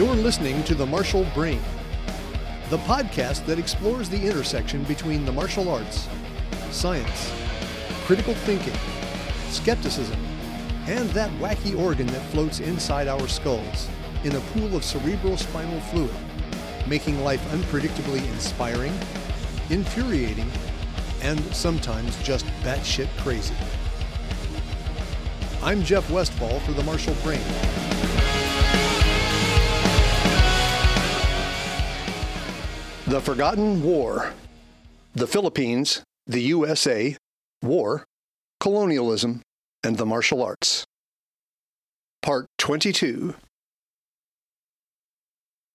You're listening to The Martial Brain, the podcast that explores the intersection between the martial arts, science, critical thinking, skepticism, and that wacky organ that floats inside our skulls in a pool of cerebral spinal fluid, making life unpredictably inspiring, infuriating, and sometimes just batshit crazy. I'm Jeff Westfall for The Martial Brain. The Forgotten War. The Philippines, the USA, War, Colonialism, and the Martial Arts. Part 22.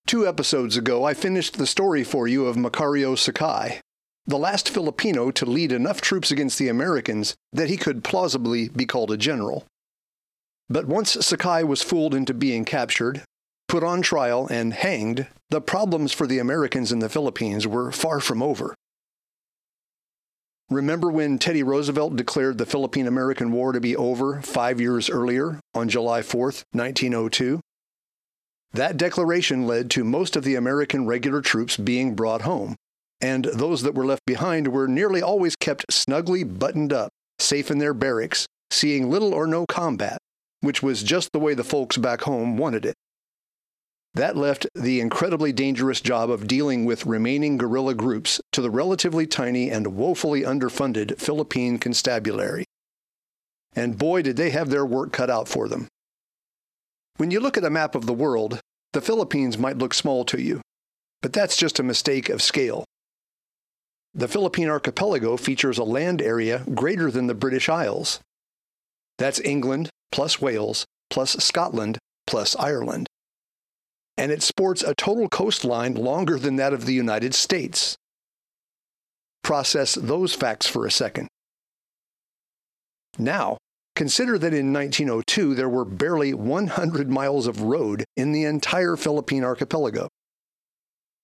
Two episodes ago, I finished the story for you of Macario Sakay, the last Filipino to lead enough troops against the Americans that he could plausibly be called a general. But once Sakay was fooled into being captured, put on trial, and hanged, the problems for the Americans in the Philippines were far from over. Remember when Teddy Roosevelt declared the Philippine American War to be over five years earlier, on July 4, 1902? That declaration led to most of the American regular troops being brought home, and those that were left behind were nearly always kept snugly buttoned up, safe in their barracks, seeing little or no combat, which was just the way the folks back home wanted it. That left the incredibly dangerous job of dealing with remaining guerrilla groups to the relatively tiny and woefully underfunded Philippine Constabulary. And boy, did they have their work cut out for them. When you look at a map of the world, the Philippines might look small to you, but that's just a mistake of scale. The Philippine archipelago features a land area greater than the British Isles. That's England plus Wales plus Scotland plus Ireland and it sports a total coastline longer than that of the United States. Process those facts for a second. Now, consider that in 1902 there were barely 100 miles of road in the entire Philippine archipelago.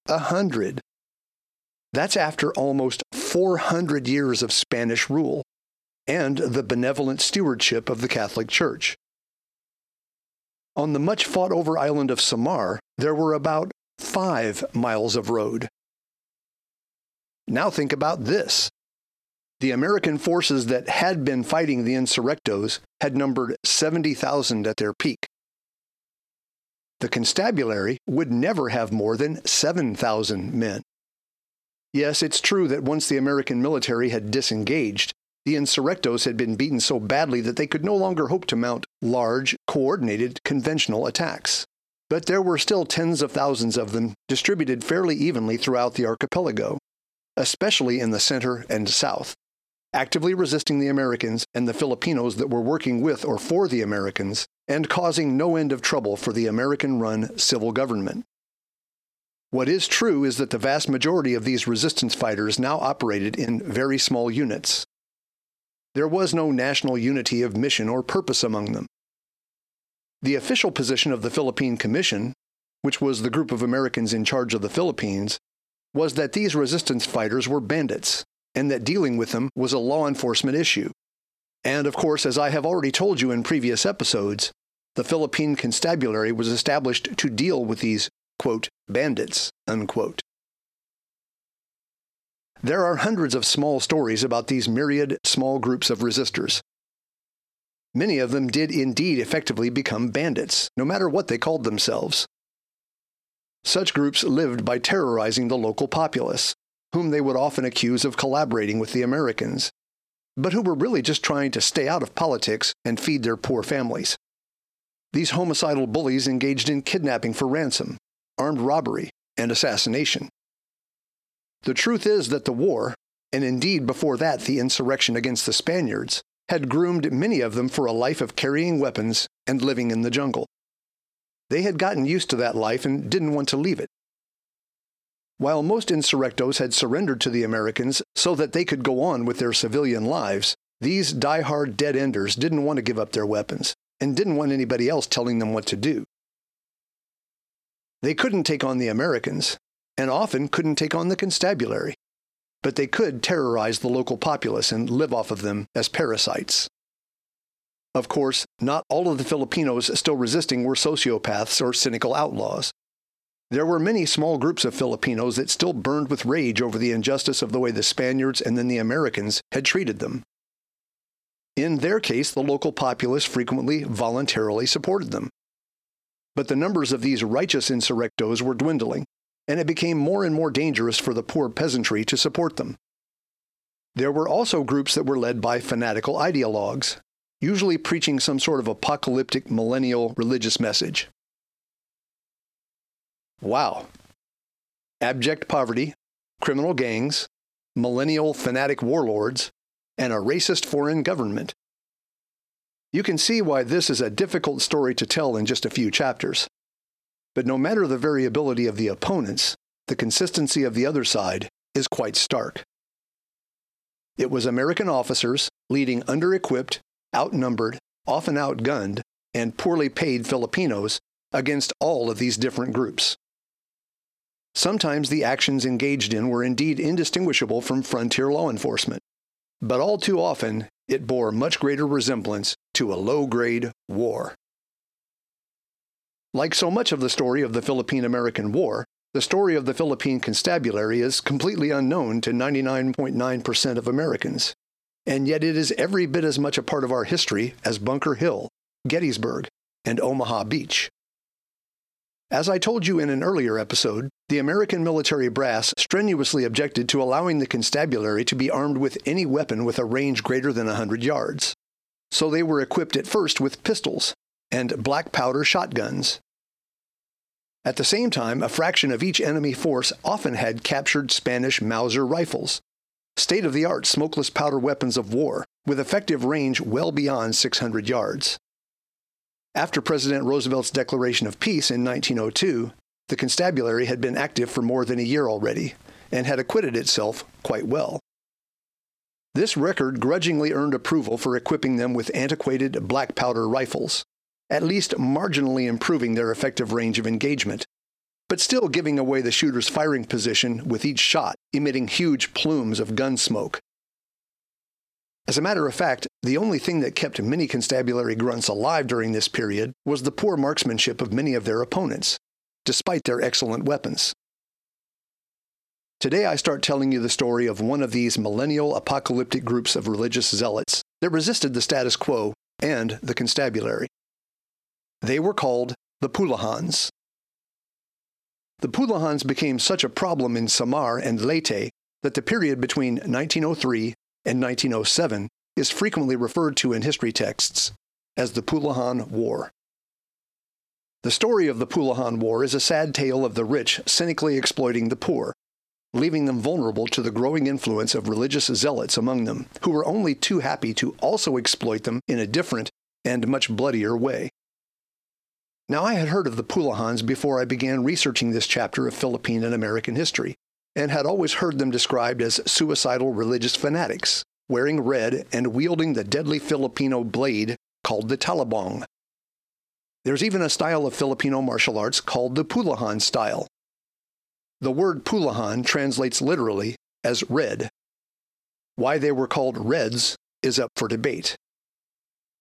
A hundred. That's after almost 400 years of Spanish rule and the benevolent stewardship of the Catholic Church. On the much fought over island of Samar, there were about five miles of road. Now think about this. The American forces that had been fighting the insurrectos had numbered 70,000 at their peak. The constabulary would never have more than 7,000 men. Yes, it's true that once the American military had disengaged, the insurrectos had been beaten so badly that they could no longer hope to mount large, coordinated, conventional attacks. But there were still tens of thousands of them distributed fairly evenly throughout the archipelago, especially in the center and south, actively resisting the Americans and the Filipinos that were working with or for the Americans, and causing no end of trouble for the American run civil government. What is true is that the vast majority of these resistance fighters now operated in very small units, there was no national unity of mission or purpose among them. The official position of the Philippine Commission, which was the group of Americans in charge of the Philippines, was that these resistance fighters were bandits and that dealing with them was a law enforcement issue. And of course, as I have already told you in previous episodes, the Philippine Constabulary was established to deal with these, quote, bandits, unquote. There are hundreds of small stories about these myriad small groups of resistors. Many of them did indeed effectively become bandits, no matter what they called themselves. Such groups lived by terrorizing the local populace, whom they would often accuse of collaborating with the Americans, but who were really just trying to stay out of politics and feed their poor families. These homicidal bullies engaged in kidnapping for ransom, armed robbery, and assassination. The truth is that the war, and indeed before that the insurrection against the Spaniards, had groomed many of them for a life of carrying weapons and living in the jungle. They had gotten used to that life and didn't want to leave it. While most insurrectos had surrendered to the Americans so that they could go on with their civilian lives, these die-hard dead enders didn't want to give up their weapons and didn't want anybody else telling them what to do. They couldn't take on the Americans, and often couldn't take on the constabulary. But they could terrorize the local populace and live off of them as parasites. Of course, not all of the Filipinos still resisting were sociopaths or cynical outlaws. There were many small groups of Filipinos that still burned with rage over the injustice of the way the Spaniards and then the Americans had treated them. In their case, the local populace frequently voluntarily supported them. But the numbers of these righteous insurrectos were dwindling, and it became more and more dangerous for the poor peasantry to support them. There were also groups that were led by fanatical ideologues, usually preaching some sort of apocalyptic millennial religious message. Wow. Abject poverty, criminal gangs, millennial fanatic warlords, and a racist foreign government. You can see why this is a difficult story to tell in just a few chapters. But no matter the variability of the opponents, the consistency of the other side is quite stark. It was American officers leading under equipped, outnumbered, often outgunned, and poorly paid Filipinos against all of these different groups. Sometimes the actions engaged in were indeed indistinguishable from frontier law enforcement, but all too often it bore much greater resemblance to a low grade war. Like so much of the story of the Philippine American War, the story of the Philippine Constabulary is completely unknown to 99.9% of Americans, and yet it is every bit as much a part of our history as Bunker Hill, Gettysburg, and Omaha Beach. As I told you in an earlier episode, the American military brass strenuously objected to allowing the constabulary to be armed with any weapon with a range greater than 100 yards. So they were equipped at first with pistols and black powder shotguns. At the same time, a fraction of each enemy force often had captured Spanish Mauser rifles, state of the art smokeless powder weapons of war, with effective range well beyond 600 yards. After President Roosevelt's declaration of peace in 1902, the constabulary had been active for more than a year already and had acquitted itself quite well. This record grudgingly earned approval for equipping them with antiquated black powder rifles, at least marginally improving their effective range of engagement, but still giving away the shooter's firing position with each shot emitting huge plumes of gun smoke as a matter of fact, the only thing that kept many constabulary grunts alive during this period was the poor marksmanship of many of their opponents, despite their excellent weapons. Today, I start telling you the story of one of these millennial apocalyptic groups of religious zealots that resisted the status quo and the constabulary. They were called the Pulahans. The Pulahans became such a problem in Samar and Leyte that the period between 1903 and 1907 is frequently referred to in history texts as the Pulahan War. The story of the Pulahan War is a sad tale of the rich cynically exploiting the poor, leaving them vulnerable to the growing influence of religious zealots among them, who were only too happy to also exploit them in a different and much bloodier way. Now, I had heard of the Pulahans before I began researching this chapter of Philippine and American history, and had always heard them described as suicidal religious fanatics, wearing red and wielding the deadly Filipino blade called the talibong. There's even a style of Filipino martial arts called the Pulahan style. The word Pulahan translates literally as red. Why they were called Reds is up for debate.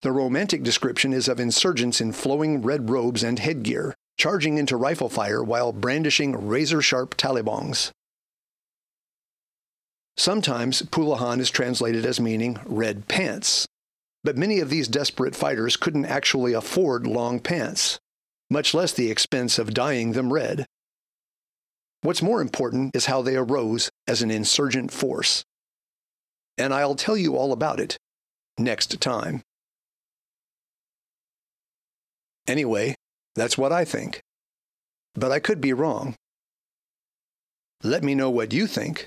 The romantic description is of insurgents in flowing red robes and headgear, charging into rifle fire while brandishing razor sharp talibongs. Sometimes Pulahan is translated as meaning red pants, but many of these desperate fighters couldn't actually afford long pants, much less the expense of dyeing them red. What's more important is how they arose as an insurgent force. And I'll tell you all about it next time. Anyway, that's what I think. But I could be wrong. Let me know what you think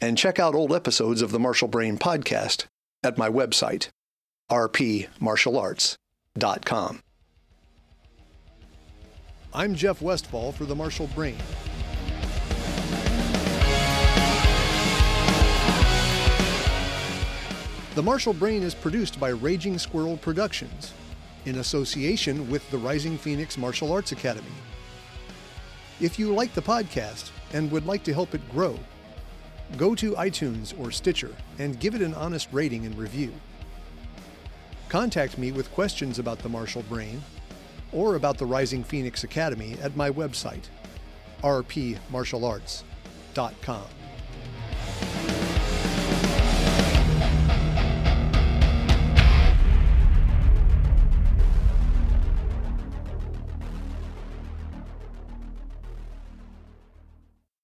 and check out old episodes of the Martial Brain podcast at my website, rpmartialarts.com. I'm Jeff Westfall for the Martial Brain. The Martial Brain is produced by Raging Squirrel Productions in association with the Rising Phoenix Martial Arts Academy. If you like the podcast and would like to help it grow, Go to iTunes or Stitcher and give it an honest rating and review. Contact me with questions about the Martial Brain or about the Rising Phoenix Academy at my website, rpmartialarts.com.